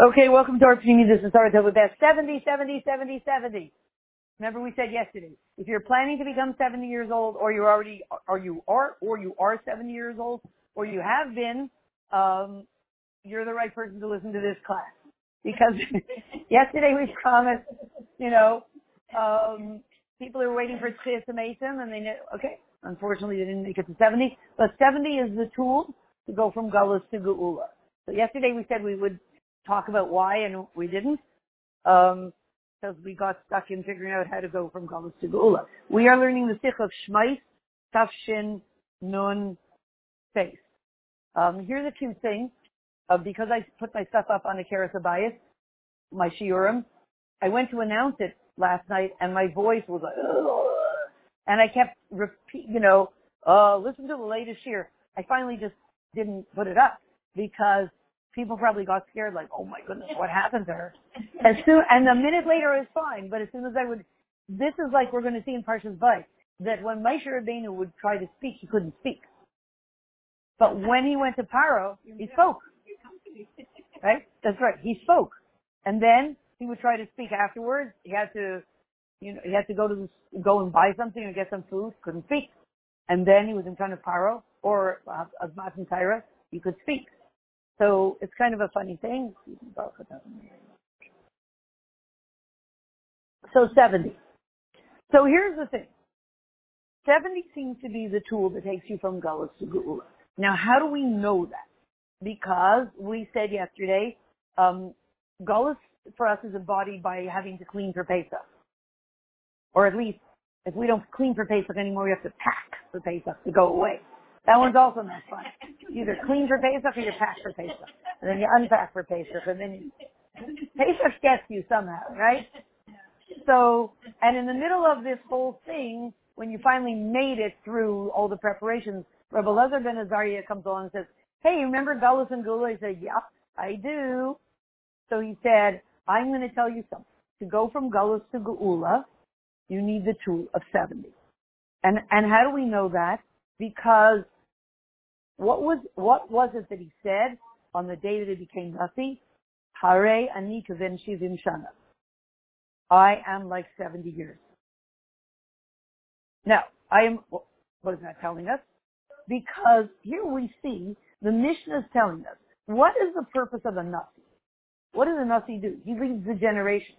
Okay, welcome to our community. This is Sarah with that 70, 70, 70, 70. Remember we said yesterday, if you're planning to become 70 years old or you're already, or you are, or you are 70 years old, or you have been, um, you're the right person to listen to this class. Because yesterday we promised, you know, um, people are waiting for Tchias Mason and they know, okay, unfortunately they didn't make it to 70, but 70 is the tool to go from Gullus to Geula. So yesterday we said we would talk about why and we didn't. Um, because we got stuck in figuring out how to go from Gullus to Geula. We are learning the Sikh of Shmais, Tafshin, Nun, Face. Um, here's a cute things. Uh, because I put my stuff up on the Keras Abayis, my Shiurim, I went to announce it last night and my voice was like, Ugh. and I kept repeat, you know, uh, listen to the latest year. I finally just didn't put it up because people probably got scared, like, oh my goodness, what happened to her? As soon, and a minute later it was fine, but as soon as I would, this is like we're going to see in Parshas Bay, that when Moshe Rabbeinu would try to speak, he couldn't speak. But when he went to Paro, he spoke. Right? That's right. He spoke. And then he would try to speak afterwards. He had to, you know, he had to go to the, go and buy something or get some food. Couldn't speak. And then he was in front of Paro or uh, Azmat and Tyra. He could speak. So it's kind of a funny thing. So 70. So here's the thing. 70 seems to be the tool that takes you from Gullus to Geula. Now, how do we know that? Because we said yesterday, um, Gullus for us is embodied by having to clean for Pesach. Or at least, if we don't clean for Pesach anymore, we have to pack for Pesach to go away. That one's also not fun. You either clean for Pesach or you pack for Pesach. And then you unpack for Pesach and then you, Pesach gets you somehow, right? So, and in the middle of this whole thing, when you finally made it through all the preparations, Rabbi Lezer ben Azariah comes along and says, hey, remember Gullus and Geula? He said, yep, I do. So he said, I'm going to tell you something. To go from Gullus to Geula, you need the tool of 70. And, and how do we know that? Because what was, what was it that he said on the day that he became Nasi? Hare ani shivim shana. I am like 70 years. Now, I am, what is that telling us? Because here we see the Mishnah is telling us what is the purpose of a Nasi? What does a Nasi do? He leads the generation.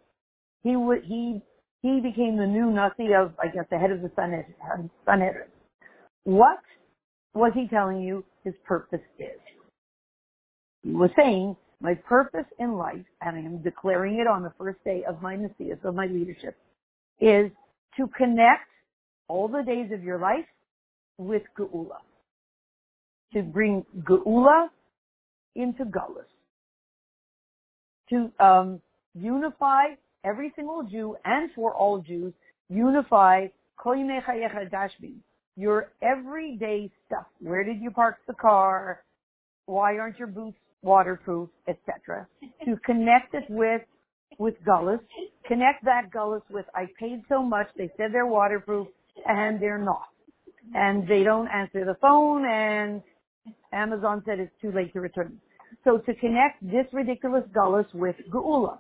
He he, he became the new Nasi of, I guess, the head of the Sanhedrin. What was he telling you his purpose is? He was saying, my purpose in life, and I am declaring it on the first day of my Nasias, of my leadership, is to connect all the days of your life with Geula. To bring Geula into Gullus. To um, unify every single Jew and for all Jews, unify your everyday stuff. Where did you park the car? Why aren't your boots waterproof, etc. to connect it with with Gullus, connect that Gullus with I paid so much, they said they're waterproof, and they're not. And they don't answer the phone, and Amazon said it's too late to return. So to connect this ridiculous Gullus with Geula.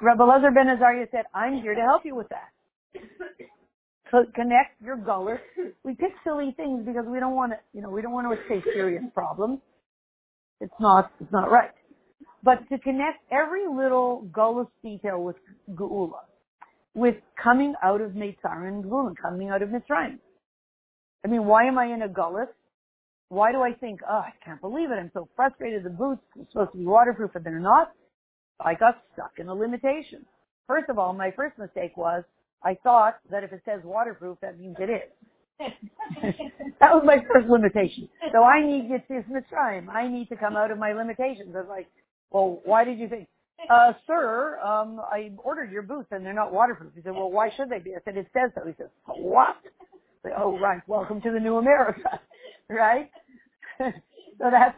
Rabbi Lezer ben Azariah said, I'm here to help you with that. So connect your Gullus. We pick silly things because we don't want to, you know, we don't want to say serious problems. It's not, it's not right. But to connect every little Gullus detail with Geula, with coming out of Mitzrayim and coming out of Mitzrayim. I mean, why am I in a Gullus? Why do I think, oh, I can't believe it. I'm so frustrated. The boots are supposed to be waterproof, but they're not. I got stuck in a limitation. First of all, my first mistake was I thought that if it says waterproof, that means it is. that was my first limitation. So I need Yitzis Mitzrayim. I need to come out of my limitations. I was like, well, why did you think? Uh, sir, um, I ordered your boots and they're not waterproof. He said, well, why should they be? I said, it says so. He says, what? I said, oh, right. Welcome to the new America. right? so that's,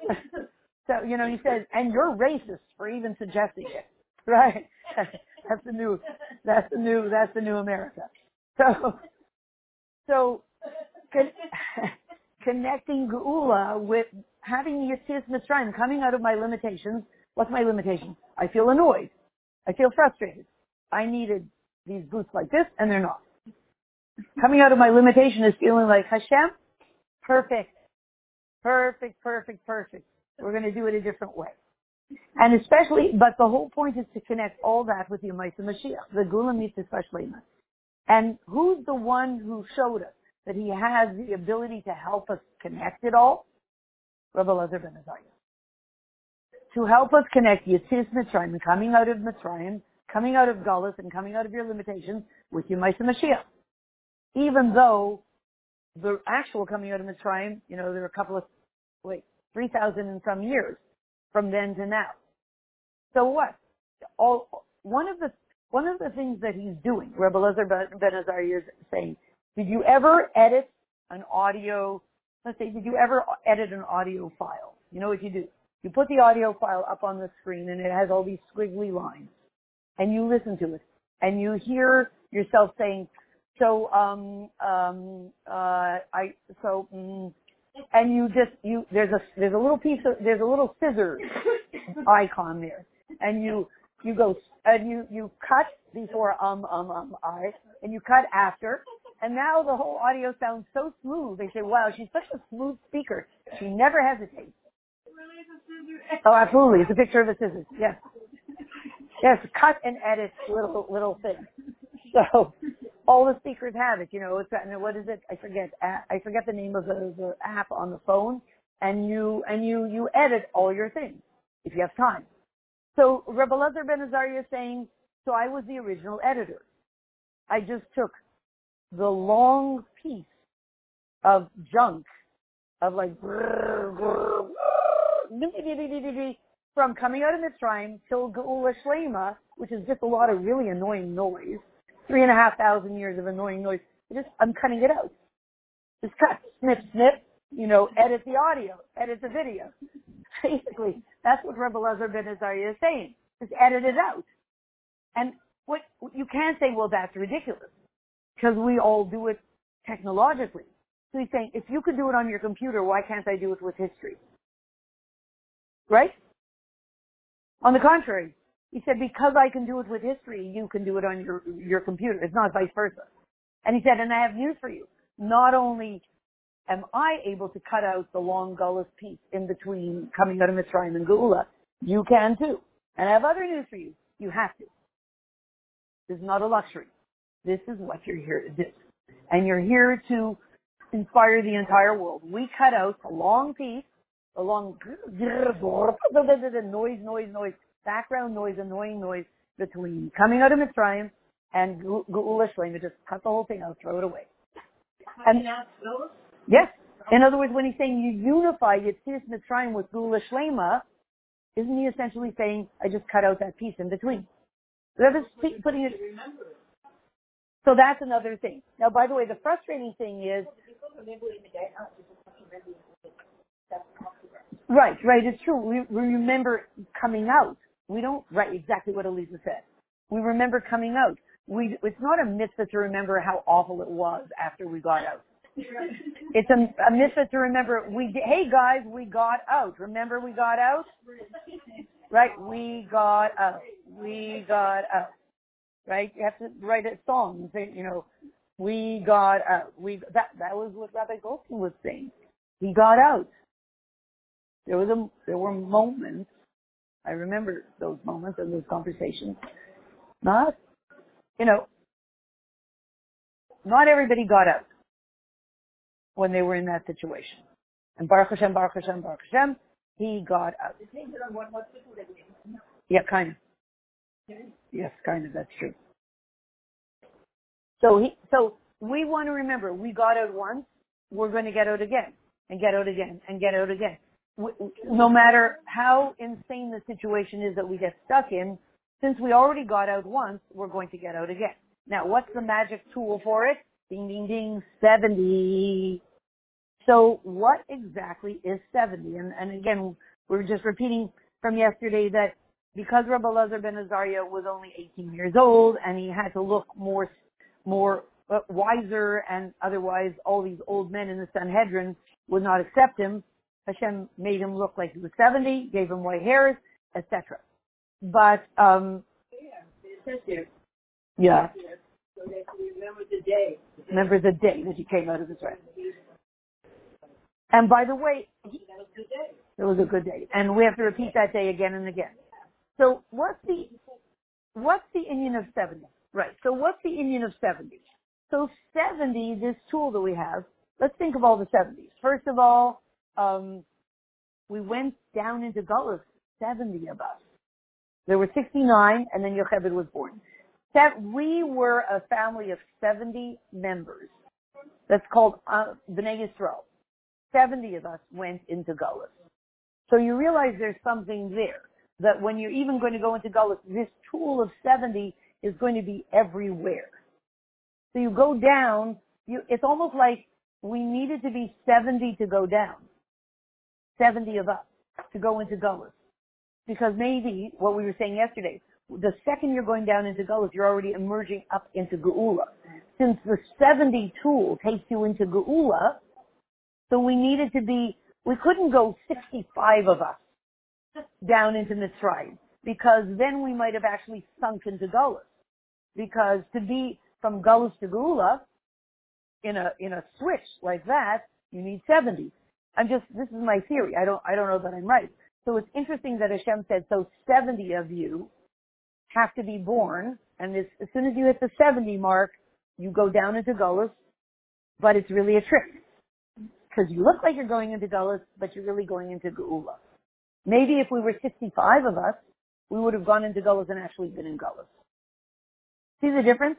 so, you know, he says, and you're racist for even suggesting it. Right? that's the new, that's the new, that's the new America. So, so con- connecting Geula with having Yitzis Mitzrayim coming out of my limitations. What's my limitation? I feel annoyed. I feel frustrated. I needed these boots like this and they're not. Coming out of my limitation is feeling like Hashem, perfect, perfect, perfect, perfect. We're going to do it a different way. And especially, but the whole point is to connect all that with Yemaisa Mashiach, the Gula Mitzvah Shlema. And who's the one who showed us that he has the ability to help us connect it all? Rabbi Lezer ben Azariah. To help us connect Yitzis Mitzrayim, coming out of Mitzrayim, coming out of Gullus, and coming out of your limitations with Yemaisa Mashiach even though the actual coming out of Mitzrayim, you know, there are a couple of, wait, 3,000 and some years from then to now. So what? All, one of the, one of the things that he's doing, Rebbe Lezer Ben Azariah is saying, did you ever edit an audio, let's say, did you ever edit an audio file? You know what you do? You put the audio file up on the screen and it has all these squiggly lines and you listen to it and you hear yourself saying, so um um uh I so mm, and you just you there's a there's a little piece of there's a little scissors icon there. And you you go and you you cut before um um um I and you cut after. And now the whole audio sounds so smooth. They say wow she's such a smooth speaker. She never hesitates. Oh absolutely. It's a picture of a scissors. Yes. Yes cut and edit little little thing so all the speakers have it. You know, it's and what is it? I forget. I forget the name of the, the app on the phone, and you and you you edit all your things if you have time. So Rebbe Lezer Ben Azariah is saying, so I was the original editor. I just took the long piece of junk of like from coming out of Mitzrayim till Geula Shlema, which is just a lot of really annoying noise three and a half thousand years of annoying noise. I just, I'm cutting it out. Just cut, snip, snip, you know, edit the audio, edit the video. Basically, that's what Rebbe Lezer Ben Azariah is saying. Just edit it out. And what, you can't say, well, that's ridiculous. Because we all do it technologically. So he's saying, if you could do it on your computer, why can't I do it with history? Right? On the contrary, he said, because I can do it with history, you can do it on your, your computer. It's not vice versa. And he said, and I have news for you. Not only am I able to cut out the long gullus piece in between coming out of Mitzrayim and Geula, you can too. And I have other news for you. You have to. This is not a luxury. This is what you're here to do. And you're here to inspire the entire world. We cut out a long piece, a long noise, noise, noise background noise, annoying noise between coming out of Mitzrayim and Geula Shlema. Just cut the whole thing out, throw it away. And, yes. In other words, when he's saying you unify Yitzis Mitzrayim with Geula Shlema, isn't he essentially saying, I just cut out that piece in between? That is putting it. So that's another thing. Now, by the way, the frustrating thing is. Right, right. It's true. We, we remember coming out. We don't write exactly what Elisa said. We remember coming out. We, it's not a mitzvah to remember how awful it was after we got out. It's a, a mitzvah to remember we, hey guys, we got out. Remember we got out? Right? We got out. We got out. Right? You have to write a song and say, you know, we got out. We, that, that was what Rabbi Goldstein was saying. He got out. There was a, there were moments I remember those moments and those conversations. Not, you know, not everybody got out when they were in that situation. And Baruch Hashem, Baruch Hashem, Baruch Hashem, he got out. Yeah, kind of. Yes, kind of. That's true. So he, so we want to remember, we got out once, we're going to get out again, and get out again, and get out again no matter how insane the situation is that we get stuck in, since we already got out once, we're going to get out again. Now, what's the magic tool for it? Ding, ding, ding, 70. So what exactly is 70? And, and again, we are just repeating from yesterday that because Rabbi Lezer ben Azariah was only 18 years old and he had to look more, more uh, wiser and otherwise all these old men in the Sanhedrin would not accept him, Hashem made him look like he was 70, gave him white hairs, etc. But, um, yeah. Remember the day. Remember the day that he came out of Israel. And by the way, he, it was a good day. And we have to repeat that day again and again. So what's the, what's the inyan of 70? Right. So what's the inyan of 70? So 70, this tool that we have, let's think of all the 70s. First of all, um, we went down into Gullus, 70 of us. There were 69, and then Yocheved was born. That we were a family of 70 members. That's called uh, B'nai Yisrael. 70 of us went into Gullus. So you realize there's something there. That when you're even going to go into Gullus, this tool of 70 is going to be everywhere. So you go down, you, it's almost like we needed to be 70 to go down. 70 of us to go into Gullus. Because maybe what we were saying yesterday, the second you're going down into Gullus, you're already emerging up into Geula. Since the 70 tool takes you into Geula, so we needed to be, we couldn't go 65 of us down into Mitzrayim because then we might have actually sunk into Gullus. Because to be from Gullus to Geula in a, in a switch like that, you need 70. I'm just, this is my theory. I don't, I don't know that I'm right. So it's interesting that Hashem said, so 70 of you have to be born, and as, as soon as you hit the 70 mark, you go down into Gullus, but it's really a trick. Because you look like you're going into Gullus, but you're really going into Geula. Maybe if we were 65 of us, we would have gone into Gullus and actually been in Gullus. See the difference?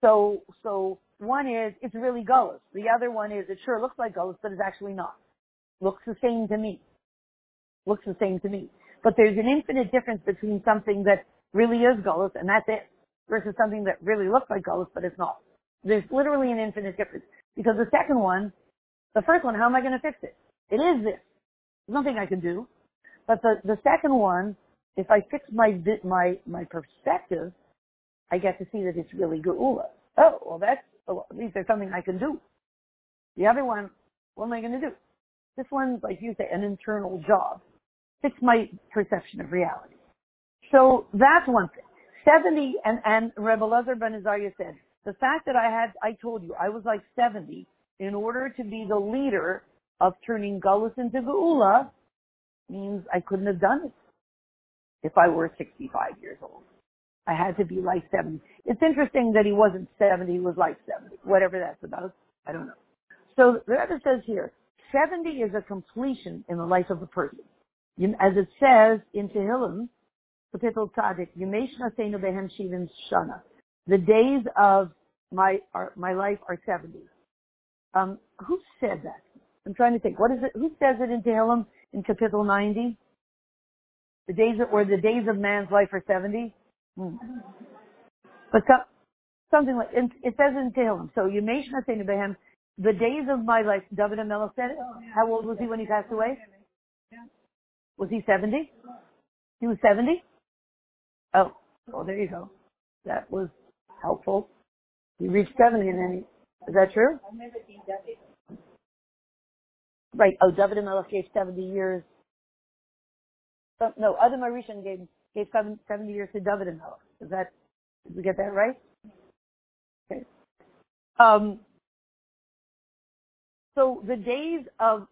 So, so one is, it's really Gullus. The other one is, it sure looks like Gullus, but it's actually not. Looks the same to me. Looks the same to me. But there's an infinite difference between something that really is Gullus, and that's it, versus something that really looks like Gullus, but it's not. There's literally an infinite difference. Because the second one, the first one, how am I going to fix it? It is this. There's nothing I can do. But the, the second one, if I fix my, my, my perspective, I get to see that it's really Geula. Oh, well that's, Oh, well, at least there's something I can do. The other one, what am I going to do? This one's, like you say, an internal job. Fix my perception of reality. So that's one thing. 70, and, and Rebbe Lezer Ben Azariah said, the fact that I had, I told you, I was like 70, in order to be the leader of turning Gullus into Geula, means I couldn't have done it if I were 65 years old. I had to be like 70. It's interesting that he wasn't 70, he was like 70. Whatever that's about, I don't know. So the Rebbe says here, 70 is a completion in the life of a person. As it says in Tehillim, Kapitel Tzadik, Behem Shivim Shana. The days of my are, my life are 70. Um, who said that? I'm trying to think. What is it? Who says it in Tehillim in Kapitel 90? The days that were the days of man's life are 70. Hmm. But so, something like it says in Tehillim. So Yemesh Naseinu Behem. The days of my life. David HaMelech said. How old was he when he passed away? Was he 70? He was 70? Oh, well, there you go. That was helpful. He reached 70 and then he, is that true? Right. Oh, David Melech gave 70 years. Oh, no, Adam HaRishon gave, gave 70 years to David and Melech. Is that, did we get that right? Okay. Um, so the days of,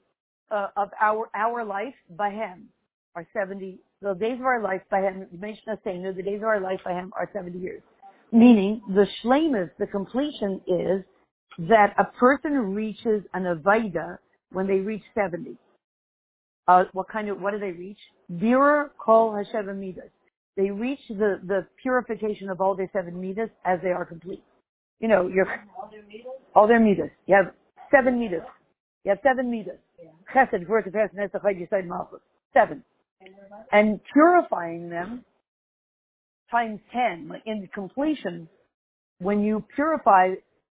uh, of our, our life by him are 70, the days of our life by him, Mishnah saying, the days of our life by him are 70 years. Meaning, the shlemus, the completion is that a person reaches an avaida when they reach 70. Uh, what kind of, what do they reach? Bira kol hashem midas. They reach the, the purification of all their seven midas as they are complete. You know, you're, all their midas. You have seven midas. You have seven midas. Chesed, Gvur, Tiferes, Netzach, Yisod, Malchus. Seven. And purifying them times 10 in completion, when you purify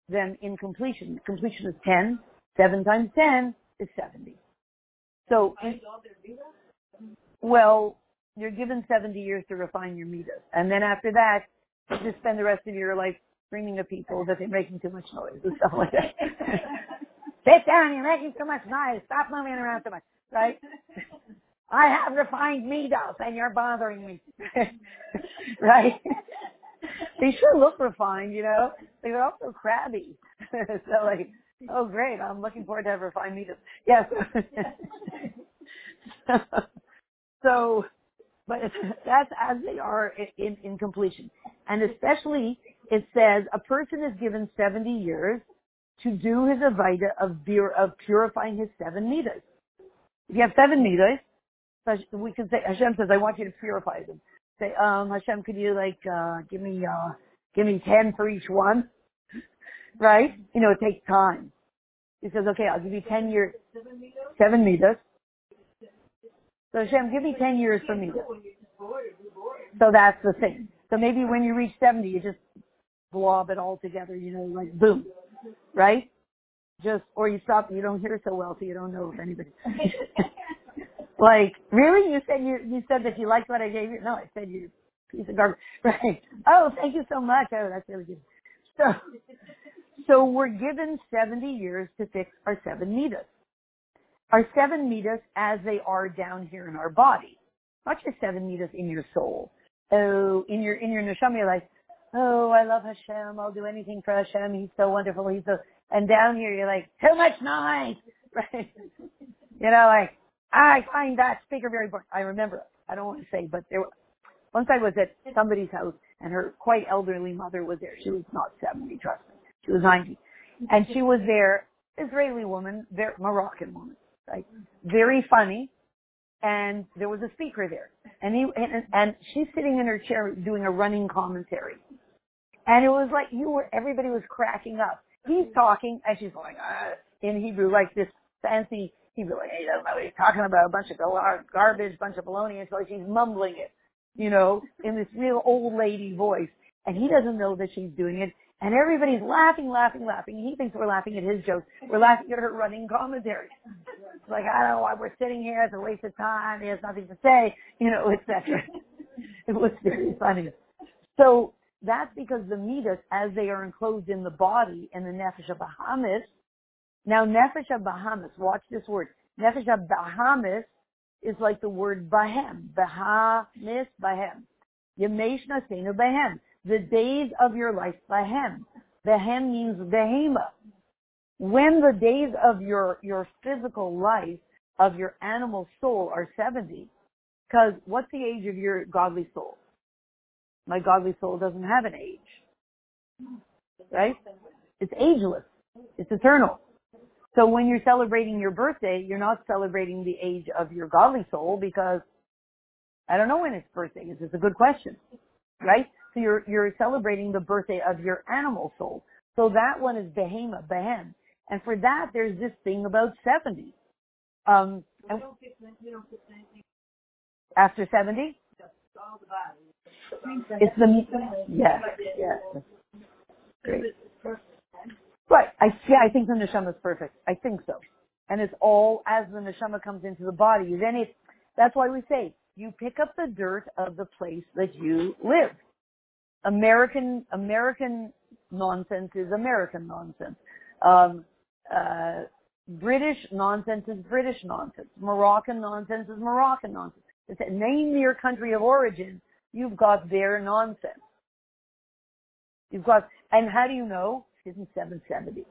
them in completion, completion is 10, 7 times 10 is 70. So, well, you're given 70 years to refine your midas. And then after that, you just spend the rest of your life screaming at people that they're making too much noise and stuff like that. sit down, you're making too much noise, stop moving around too much, right? I have refined needles and you're bothering me. right? they sure look refined, you know. They're also crabby. so like, oh great, I'm looking forward to have refined needles. Yes. so, but that's as they are in, in completion. And especially, it says a person is given 70 years to do his avaida of, of purifying his seven midas. If you have seven midas, we can say, Hashem says, I want you to purify them. Say, um, Hashem, could you like, uh, give me, uh, give me 10 for each one? Right? You know, it takes time. He says, okay, I'll give you 10 years, seven meters. So Hashem, give me 10 years for meters. So that's the thing. So maybe when you reach 70, you just blob it all together, you know, like boom. Right? Just, or you stop and you don't hear so well, so you don't know if anybody. Like, really? You said you you said that you liked what I gave you? No, I said you piece of garbage. Right. Oh, thank you so much. Oh, that's really good. So so we're given 70 years to fix our seven midas. Our seven midas as they are down here in our body. Not your seven midas in your soul. Oh, in your in your neshama, you're like, oh, I love Hashem. I'll do anything for Hashem. He's so wonderful. He's so. And down here, you're like, too much noise. Right. You know, like, I find that speaker very boring. I remember, I don't want to say, but there, once I was at somebody's house and her quite elderly mother was there. She was not 70, trust me. She was 90. And she was there, Israeli woman, very, Moroccan woman, right? Very funny. And there was a speaker there. And he, and, and she's sitting in her chair doing a running commentary. And it was like you were, everybody was cracking up. He's talking and she's going, uh, in Hebrew, like this fancy He'd like, hey, don't know what he's talking about, a bunch of garbage, bunch of baloney, and so she's mumbling it, you know, in this real old lady voice. And he doesn't know that she's doing it. And everybody's laughing, laughing, laughing. He thinks we're laughing at his jokes. We're laughing at her running commentary. It's like, I don't know why we're sitting here. It's a waste of time. He has nothing to say, you know, etc. it was very funny. So that's because the midas, as they are enclosed in the body and the nefesh of Bahamis, now, Nefesh Bahamis, watch this word. Nefesh Bahamis is like the word Bahem. Bahamis, Bahem. Yemesh Nasenu Bahem. The days of your life, Bahem. Bahem means Behema. When the days of your, your physical life, of your animal soul are 70, because what's the age of your godly soul? My godly soul doesn't have an age. Right? It's ageless. It's eternal. So when you're celebrating your birthday, you're not celebrating the age of your godly soul because I don't know when its birthday is. It's a good question, right? So you're, you're celebrating the birthday of your animal soul. So that one is Behema, Behem. And for that, there's this thing about 70. Um, after 70? It's the, yes, yes. Great. Right. I yeah, I think the neshama is perfect. I think so. And it's all as the neshama comes into the body. Then it that's why we say you pick up the dirt of the place that you live. American American nonsense is American nonsense. Um, uh, British nonsense is British nonsense. Moroccan nonsense is Moroccan nonsense. It's a, name your country of origin, you've got their nonsense. You've got, and how do you know? isn't 770.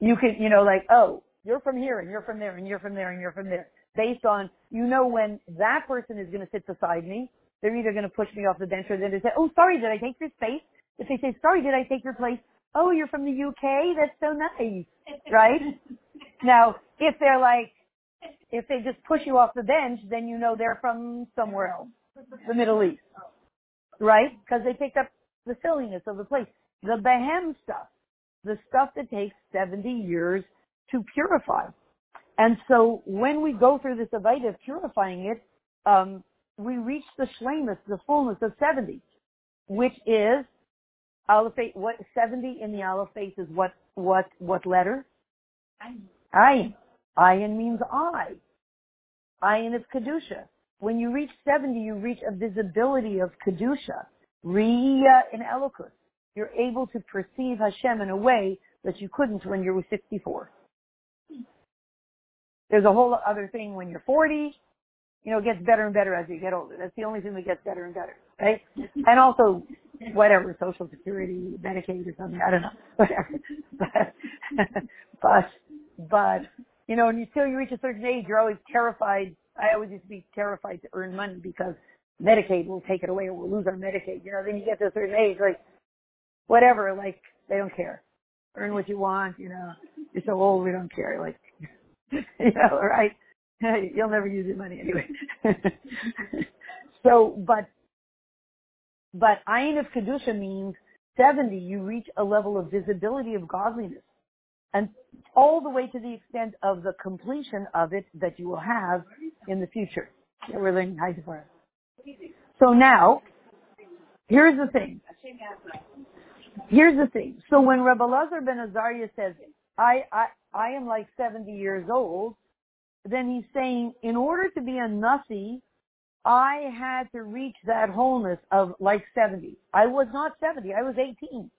You can, you know, like, oh, you're from here and you're from there and you're from there and you're from there. Based on, you know, when that person is going to sit beside me, they're either going to push me off the bench or then they're going to say, oh, sorry, did I take your space? If they say, sorry, did I take your place? Oh, you're from the UK? That's so nice. Right? now, if they're like, if they just push you off the bench, then you know they're from somewhere else, the Middle East. Right? Because they picked up the silliness of the place the Behem stuff, the stuff that takes 70 years to purify. And so when we go through this Avaida of purifying it, um, we reach the shlemus, the fullness of 70, which is Alephate, what 70 in the Alephate is what what what letter? Ayin. Ayin means I. Ayin is kedusha. When you reach 70, you reach a visibility of kedusha, Ria in Elokus you're able to perceive Hashem in a way that you couldn't when you were 64. Hmm. There's a whole other thing when you're 40. You know, it gets better and better as you get older. That's the only thing that gets better and better, right? Mm-hmm. And also, whatever, Social Security, Medicaid or something, I don't know, whatever. But, but, but, you know, until you reach a certain age, you're always terrified. I always used to be terrified to earn money because Medicaid will take it away or we'll lose our Medicaid. You know, then you get to a certain age, like, whatever, like, they don't care. Earn what you want, you know. You're so old, we don't care. Like, you know, right? You'll never use your money anyway. so, but, but ayin of kedusha means 70, you reach a level of visibility of godliness. And all the way to the extent of the completion of it that you will have in the future. Yeah, we're learning high for So now, here's the thing. Here's the thing. So when Rebbe Lazar ben Azariah says, I, I, I am like 70 years old, then he's saying, in order to be a Nasi, I had to reach that wholeness of like 70. I was not 70, I was 18.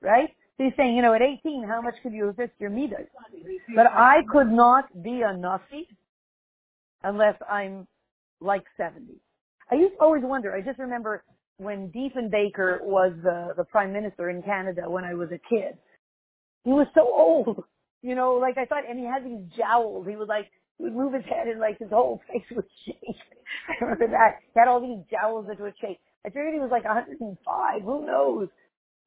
Right? So he's saying, you know, at 18, how much could you assist your midas? But I could not be a Nasi unless I'm like 70. I used to always wonder, I just remember when Diefenbaker was the, the prime minister in Canada when I was a kid. He was so old. You know, like I thought, and he had these jowls. He would like, he would move his head and like his whole face would shake. I remember that. He had all these jowls that would shake. I figured he was like 105. Who knows?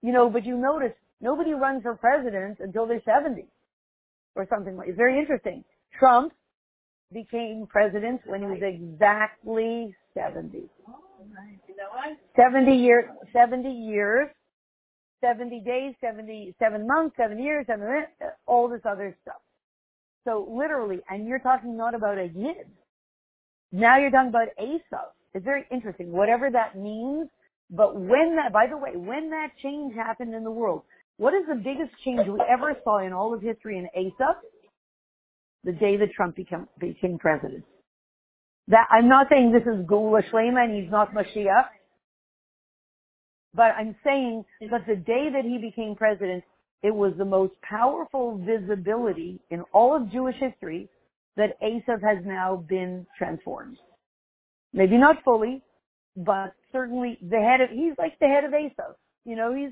You know, but you notice nobody runs for president until they're 70 or something like. It's very interesting. Trump became president when he was exactly 70. 70 years, 70 years 70 days, 77 months, 7 years, 7 minutes, all this other stuff. So literally, and you're talking not about a yid. Now you're talking about Esav. It's very interesting, whatever that means. But when that, by the way, when that change happened in the world, what is the biggest change we ever saw in all of history in Esav? The day that Trump became, became president. That, I'm not saying this is Gula Shlema and he's not Mashiach. But I'm saying that the day that he became president, it was the most powerful visibility in all of Jewish history that Esav has now been transformed. Maybe not fully, but certainly the head of, he's like the head of Esav. You know, he's,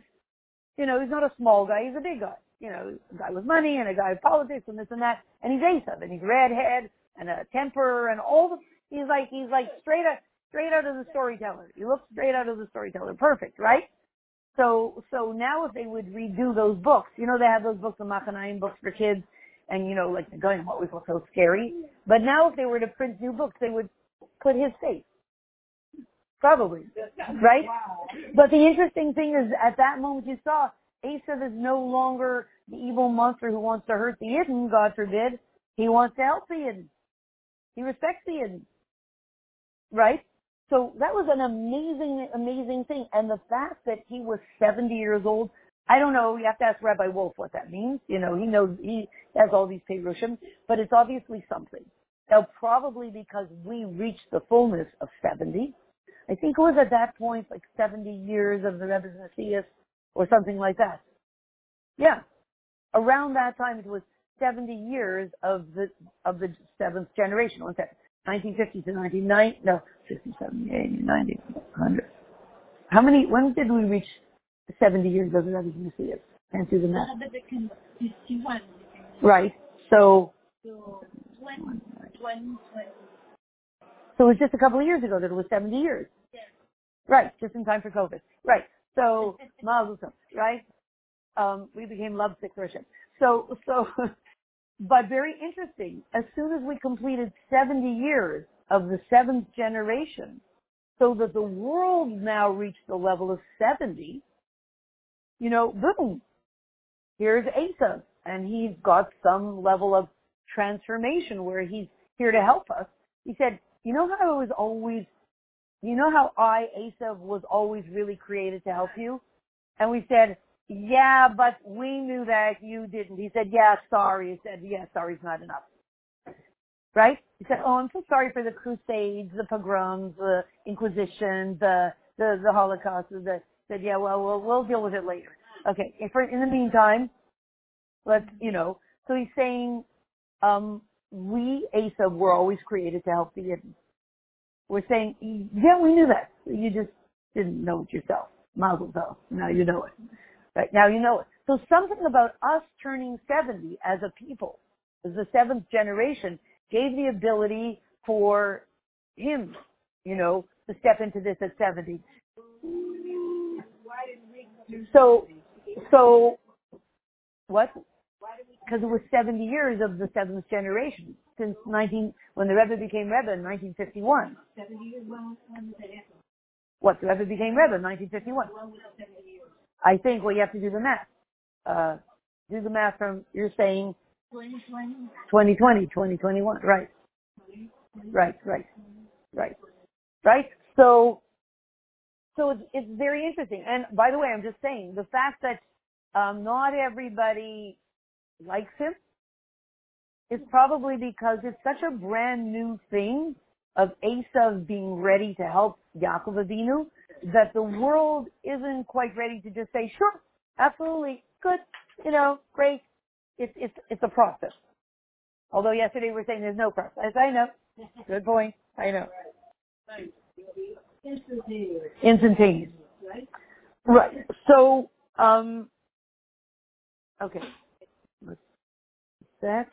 you know, he's not a small guy, he's a big guy. You know, a guy with money and a guy with politics and this and that. And he's Esav and he's redhead and a temper and all the, he's like, he's like straight up, straight out of the storyteller. You look straight out of the storyteller. Perfect, right? So, so now if they would redo those books, you know, they have those books, the Machanayim books for kids, and you know, like the going always look so scary. But now if they were to print new books, they would put his face. Probably. Right? But the interesting thing is at that moment you saw Esav is no longer the evil monster who wants to hurt the Yidden, God forbid. He wants to help the Yidden. He respects the Yidden. Right? So that was an amazing, amazing thing. And the fact that he was 70 years old, I don't know, you have to ask Rabbi Wolf what that means. You know, he knows, he has all these Perushim, but it's obviously something. Now probably because we reached the fullness of 70. I think it was at that point like 70 years of the Rebbe's Nesius or something like that. Yeah. Around that time it was 70 years of the, of the seventh generation. One second. 1950 to 1990, no, 60, 70, 80, 90, 100. How many, when did we reach 70 years of Rebbe's Nesius? Can't do the math. Right. So, so it was just a couple of years ago that it was 70 years. Right, just in time for COVID. Right. So, Mazel right? Um, we became lovesick for Hashem. So, so, but very interesting. As soon as we completed 70 years of the seventh generation, so that the world now reached the level of 70, you know, boom, here's Asa, and he's got some level of transformation where he's here to help us. He said, you know how I was always, you know how I, Asa, was always really created to help you? And we said, yeah, but we knew that you didn't. He said, yeah, sorry. He said, yeah, sorry's not enough. Right? He said, oh, I'm so sorry for the crusades, the pogroms, the Inquisition, the, the, the Holocaust. The, said, yeah, well, we'll, we'll deal with it later. Okay. For, in the meantime, Let's, you know, so he's saying, um, we, Asa, were always created to help the Yidden. We're saying, yeah, we knew that. You just didn't know it yourself. Mazel tov. Now you know it. Right now you know it. So something about us turning 70 as a people, as the seventh generation, gave the ability for him, you know, to step into this at 70. So, so, what? Because it was 70 years of the seventh generation since 19, when the Rebbe became Rebbe in 1951. 70 years when, when did that? What? The Rebbe became Rebbe in 1951. I think, well, you have to do the math. Uh, do the math from, you're saying 2020? 2020, 2021. Right. Right, right, right, right. So, so it's, it's very interesting. And by the way, I'm just saying the fact that um, not everybody likes him is probably because it's such a brand new thing of Esav being ready to help Yaakov Avinu that the world isn't quite ready to just say, sure, absolutely, good, you know, great. It's, it's, it's a process. Although yesterday we were saying there's no process. I know. Good point. I know. Instantaneous, Instantaneous. right? Right. So, um, okay. Let's sec.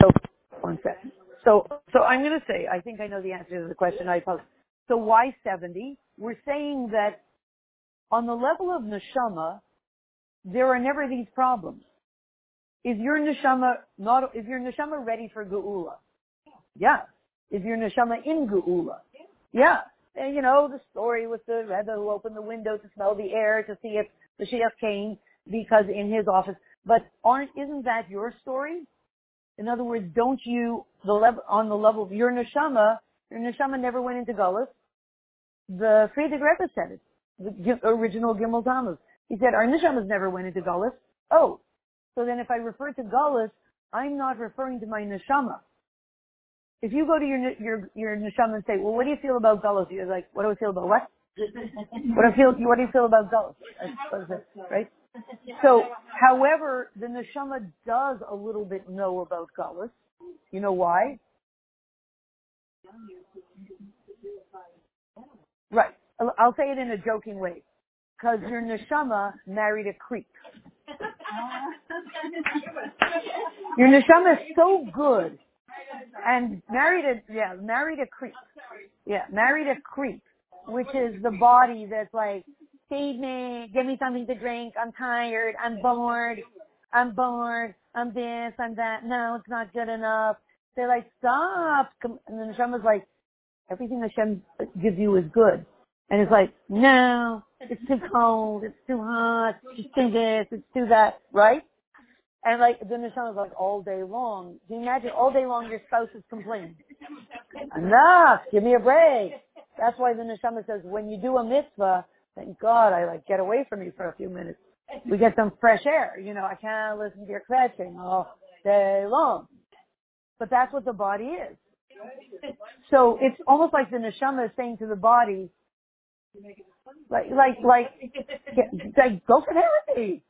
So, second. So, so I'm going to say, I think I know the answer to the question I posed. So why 70? We're saying that on the level of neshama, there are never these problems. Is your neshama not, is your neshama ready for geula? Yeah. Is your neshama in geula? Yeah. And you know, the story with the Rebbe who opened the window to smell the air to see if the Shiach came because in his office. But aren't, isn't that your story? In other words, don't you, the level, on the level of your neshama, your neshama never went into Gullus. The Frierdiker Rebbe said it. The original Gimel Tammuz. He said, our neshamas never went into Gullus. Oh. So then if I refer to Gullus, I'm not referring to my neshama. If you go to your, your, your neshama and say, well, what do you feel about Gullus? You're like, what do I feel about what? What do I feel, what do you feel about Gullus? That's- what is it, right? So, however, the neshama does a little bit know about Gullus. You know why? Right. I'll- I'll say it in a joking way. Because your neshama married a creep. Your neshama is so good and married a, yeah, married a creep. Yeah, married a creep, which is the body that's like, me, give me something to drink, I'm tired, I'm bored, I'm bored, I'm this, I'm that, no, it's not good enough. They're like, stop. And the neshama's like, everything Hashem gives you is good. And it's like, no, it's too cold, it's too hot, it's too this, it's too that, right? And like, the neshama's like all day long. Can you imagine all day long your spouse is complaining? Enough, give me a break. That's why the neshama says, when you do a mitzvah, thank God I like get away from you for a few minutes. We get some fresh air. You know, I can't listen to your kvetching all day long. But that's what the body is. So it's almost like the neshama is saying to the body, like, like, like, like go for therapy.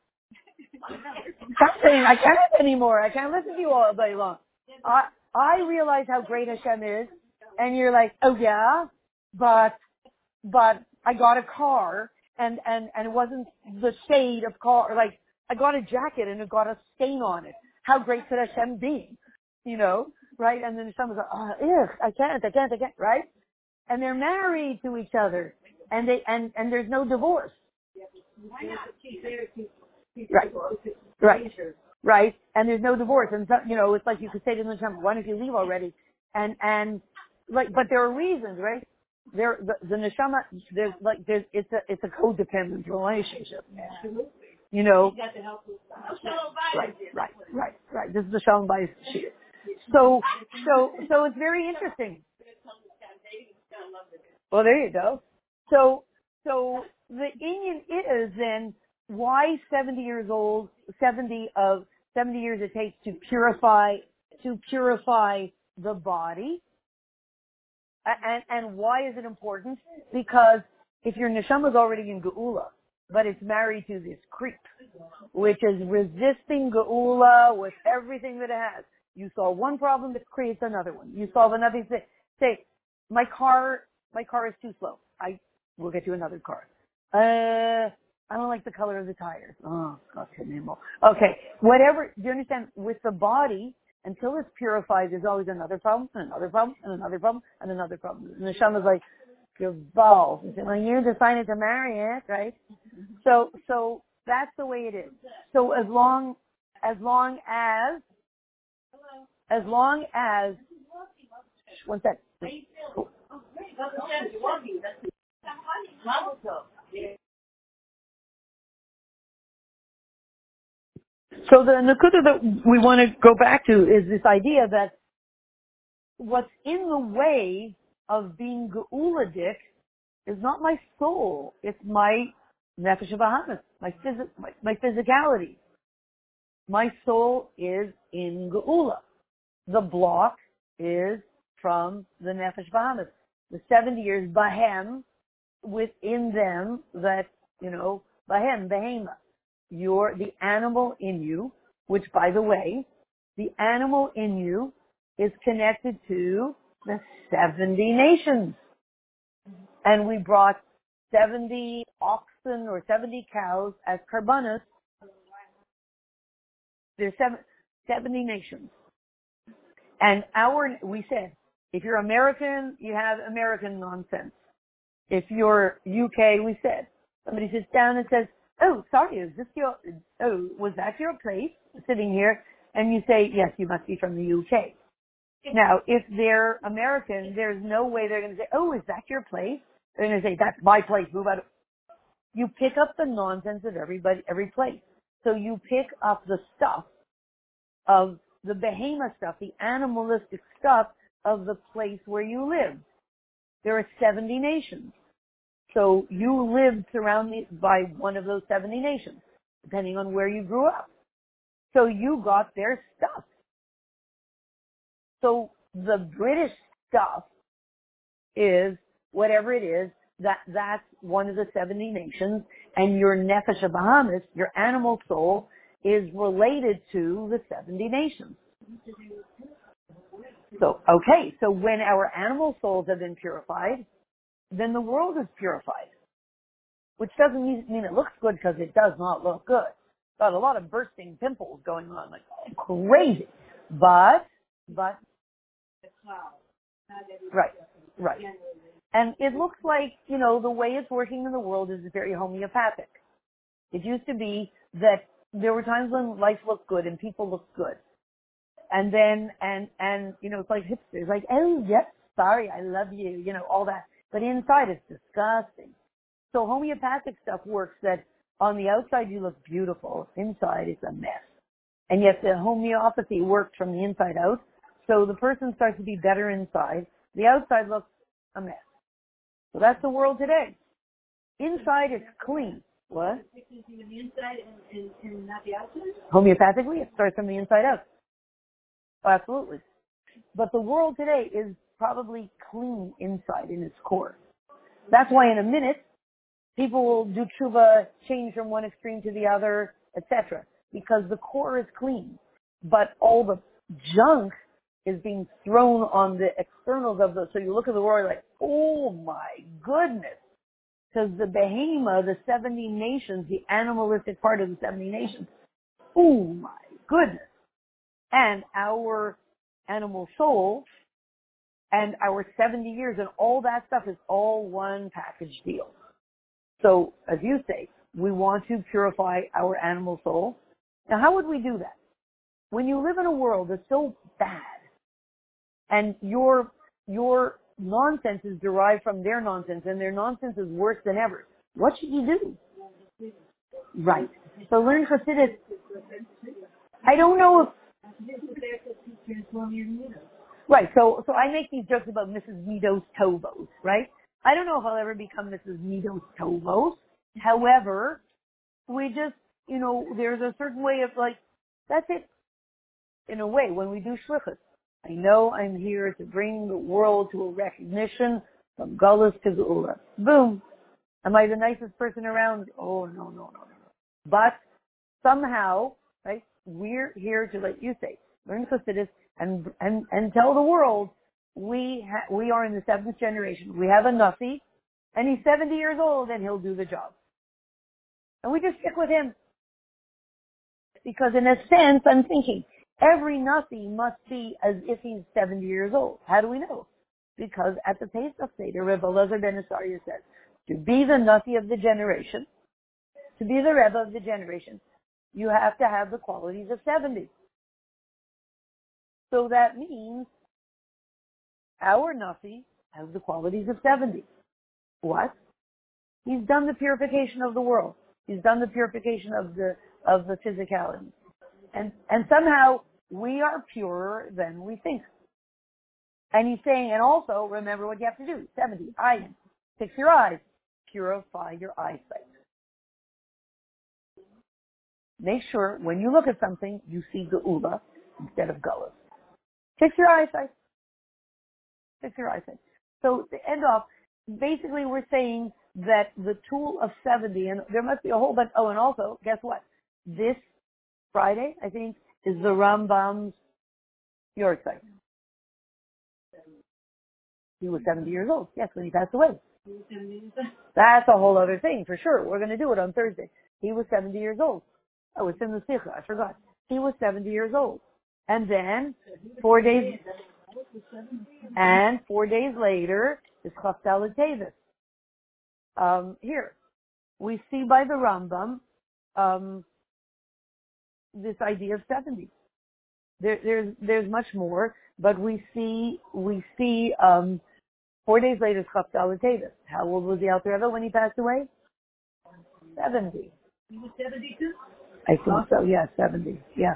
Stop saying I can't anymore. I can't listen to you all day long. I I realize how great Hashem is, and you're like, oh yeah, but but I got a car and and and it wasn't the shade of car. Like I got a jacket and it got a stain on it. How great could Hashem be? You know, right? And then someone's like, oh, ugh, I can't, I can't, I can't, right? And they're married to each other, and they and and there's no divorce. Right. Right. Right. And there's no divorce. And so, you know, it's like you could say to them, why don't you leave already? And, and like, but there are reasons, right? There, the, the neshama, there's like, there's, it's a, it's a codependent relationship. Absolutely. You know? Right, right, right, right. This is the Shalom sheet. So, so, so it's very interesting. Well, there you go. So, so the inyan is then why 70 years old, 70 of 70 years it takes to purify, to purify the body. And, and why is it important? Because if your neshama is already in Geula, but it's married to this creep, which is resisting Geula with everything that it has. You solve one problem, it creates another one. You solve another thing. Say, my car, my car is too slow. I will get you another car. Uh, I don't like the color of the tires. Oh, God, Nimble. Okay, whatever. Do you understand? With the body, until it's purified, there's always another problem, and another problem, and another problem, and another problem. And the neshama is like, Gaval. When you're decided to marry it, right? So, so that's the way it is. So as long, as long as, as long as, one sec. So the nakuda that we want to go back to is this idea that what's in the way of being geuladik is not my soul, it's my nefesh bahamis, my, phys- my, my physicality. My soul is in geula. The block is from the nefesh bahamis. The 70 years bahem, within them that, you know, bahem, behema. You're the animal in you, which by the way, the animal in you is connected to the 70 nations. And we brought 70 oxen or 70 cows as karbanas. There's seven, 70 nations. And our, we said, if you're American, you have American nonsense. If you're UK, we said, somebody sits down and says, oh, sorry, is this your, oh, was that your place sitting here? And you say, yes, you must be from the UK. Now, if they're American, there's no way they're going to say, oh, is that your place? They're going to say, that's my place, move out. You pick up the nonsense of everybody, every place. So you pick up the stuff of the behemoth stuff, the animalistic stuff of the place where you live. There are 70 nations. So you lived surrounded by one of those 70 nations, depending on where you grew up. So you got their stuff. So the British stuff is whatever it is, that that's one of the 70 nations, and your nefesh Bahamis, your animal soul, is related to the 70 nations. So, okay, so when our animal souls have been purified, then the world is purified. Which doesn't mean, it looks good because it does not look good. Got a lot of bursting pimples going on, like oh, crazy. But, but, right, right. And it looks like, you know, the way it's working in the world is very homeopathic. It used to be that there were times when life looked good and people looked good. And then, and, and, you know, it's like hipsters, like, oh, yep, sorry, I love you, you know, all that. But inside it's disgusting. So homeopathic stuff works that on the outside you look beautiful, inside it's a mess. And yet the homeopathy works from the inside out. So the person starts to be better inside. The outside looks a mess. So that's the world today. Inside it's clean. What? Homeopathically, it starts from the inside out. Absolutely. But the world today is probably clean inside in its core. That's why in a minute, people will do tshuva, change from one extreme to the other, etc. Because the core is clean. But all the junk is being thrown on the externals of the, so you look at the world like, oh my goodness. Because the behemoth, the 70 nations, the animalistic part of the 70 nations, oh my goodness. And our animal soul and our 70 years and all that stuff is all one package deal. So, as you say, we want to purify our animal soul. Now, how would we do that? When you live in a world that's so bad, and your your nonsense is derived from their nonsense, and their nonsense is worse than ever, what should you do? Right. So learn Hasidus. I don't know if Right. So, so I make these jokes about Mrs. Midos Tovos, right? I don't know if I'll ever become Mrs. Midos Tovos. However, we just, you know, there's a certain way of like, that's it. In a way, when we do shlichus, I know I'm here to bring the world to a recognition from Gullus to Geula. Boom. Am I the nicest person around? Oh, no, no, no, no. But somehow, right, we're here to, like you say, learn Chassidus and, and, and tell the world we ha- we are in the seventh generation. We have a Nasi, and he's 70 years old, and he'll do the job. And we just stick with him. Because in a sense, I'm thinking, every Nasi must be as if he's 70 years old. How do we know? Because at the Pesach Seder, Rebbe Elazar ben Azarya says, to be the Nasi of the generation, to be the Rebbe of the generation, you have to have the qualities of 70. So that means our Nasi has the qualities of 70. What? He's done the purification of the world. He's done the purification of the of the physicality. And and somehow we are purer than we think. And he's saying, and also remember what you have to do. 70. Eye. Fix your eyes. Purify your eyesight. Make sure when you look at something, you see Geula instead of Gullus. Fix your eyesight. Fix your eyesight. So to end off, basically we're saying that the tool of 70, and there must be a whole bunch, oh, and also, guess what? This Friday, I think, is the Rambam's yahrzeit. He was 70 years old, yes, when he passed away. That's a whole other thing, for sure. We're going to do it on Thursday. He was 70 years old. Oh, it's in the Sikha, I forgot. He was 70 years old. And then, four days, and four days later is Chaftal. Um, here, we see by the Rambam um, this idea of 70. There, there's there's much more, but we see we see um, four days later is Chaftal. How old was the Alter Rebbe when he passed away? 70. He was 72? I think so. Yeah, 70. Yeah.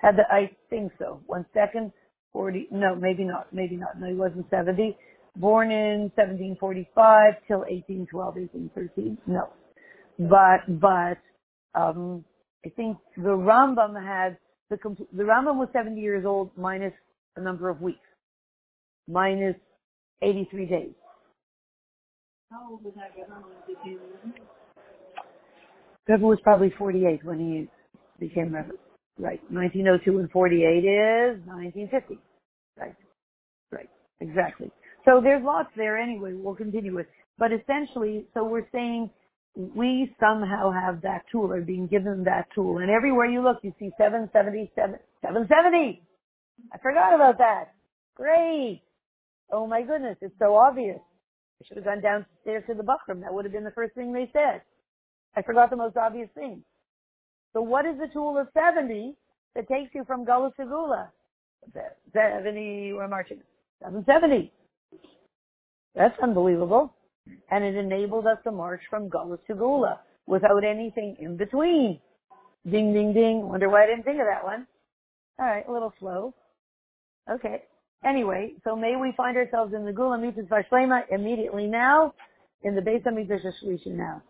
Had the, I think so. One second. 40, no, maybe not, maybe not. No, he wasn't 70. Born in 1745 till 1812, 1813. No. But, but, um, I think the Rambam had the complete, the Rambam was 70 years old minus a number of weeks. Minus 83 days. How old was that guy when he became Rebbe was probably 48 when he became Rebbe. Right. 1902 and 48 is 1950. Right. Right. Exactly. So there's lots there anyway. We'll continue with. But essentially, so we're saying we somehow have that tool or being given that tool. And everywhere you look, you see 777, 770. I forgot about that. Great. Oh my goodness. It's so obvious. I should have gone downstairs to the Buckram. That would have been the first thing they said. I forgot the most obvious thing. So what is the tool of 70 that takes you from Gula to Geula? 70, we're marching. 770. That's unbelievable. And it enabled us to march from Gula to Geula without anything in between. Ding, ding, ding. Wonder why I didn't think of that one. All right, a little slow. Okay. Anyway, so may we find ourselves in the Geula Mitzvah Shlema immediately now, in the Beis HaMikdash Shlishi now.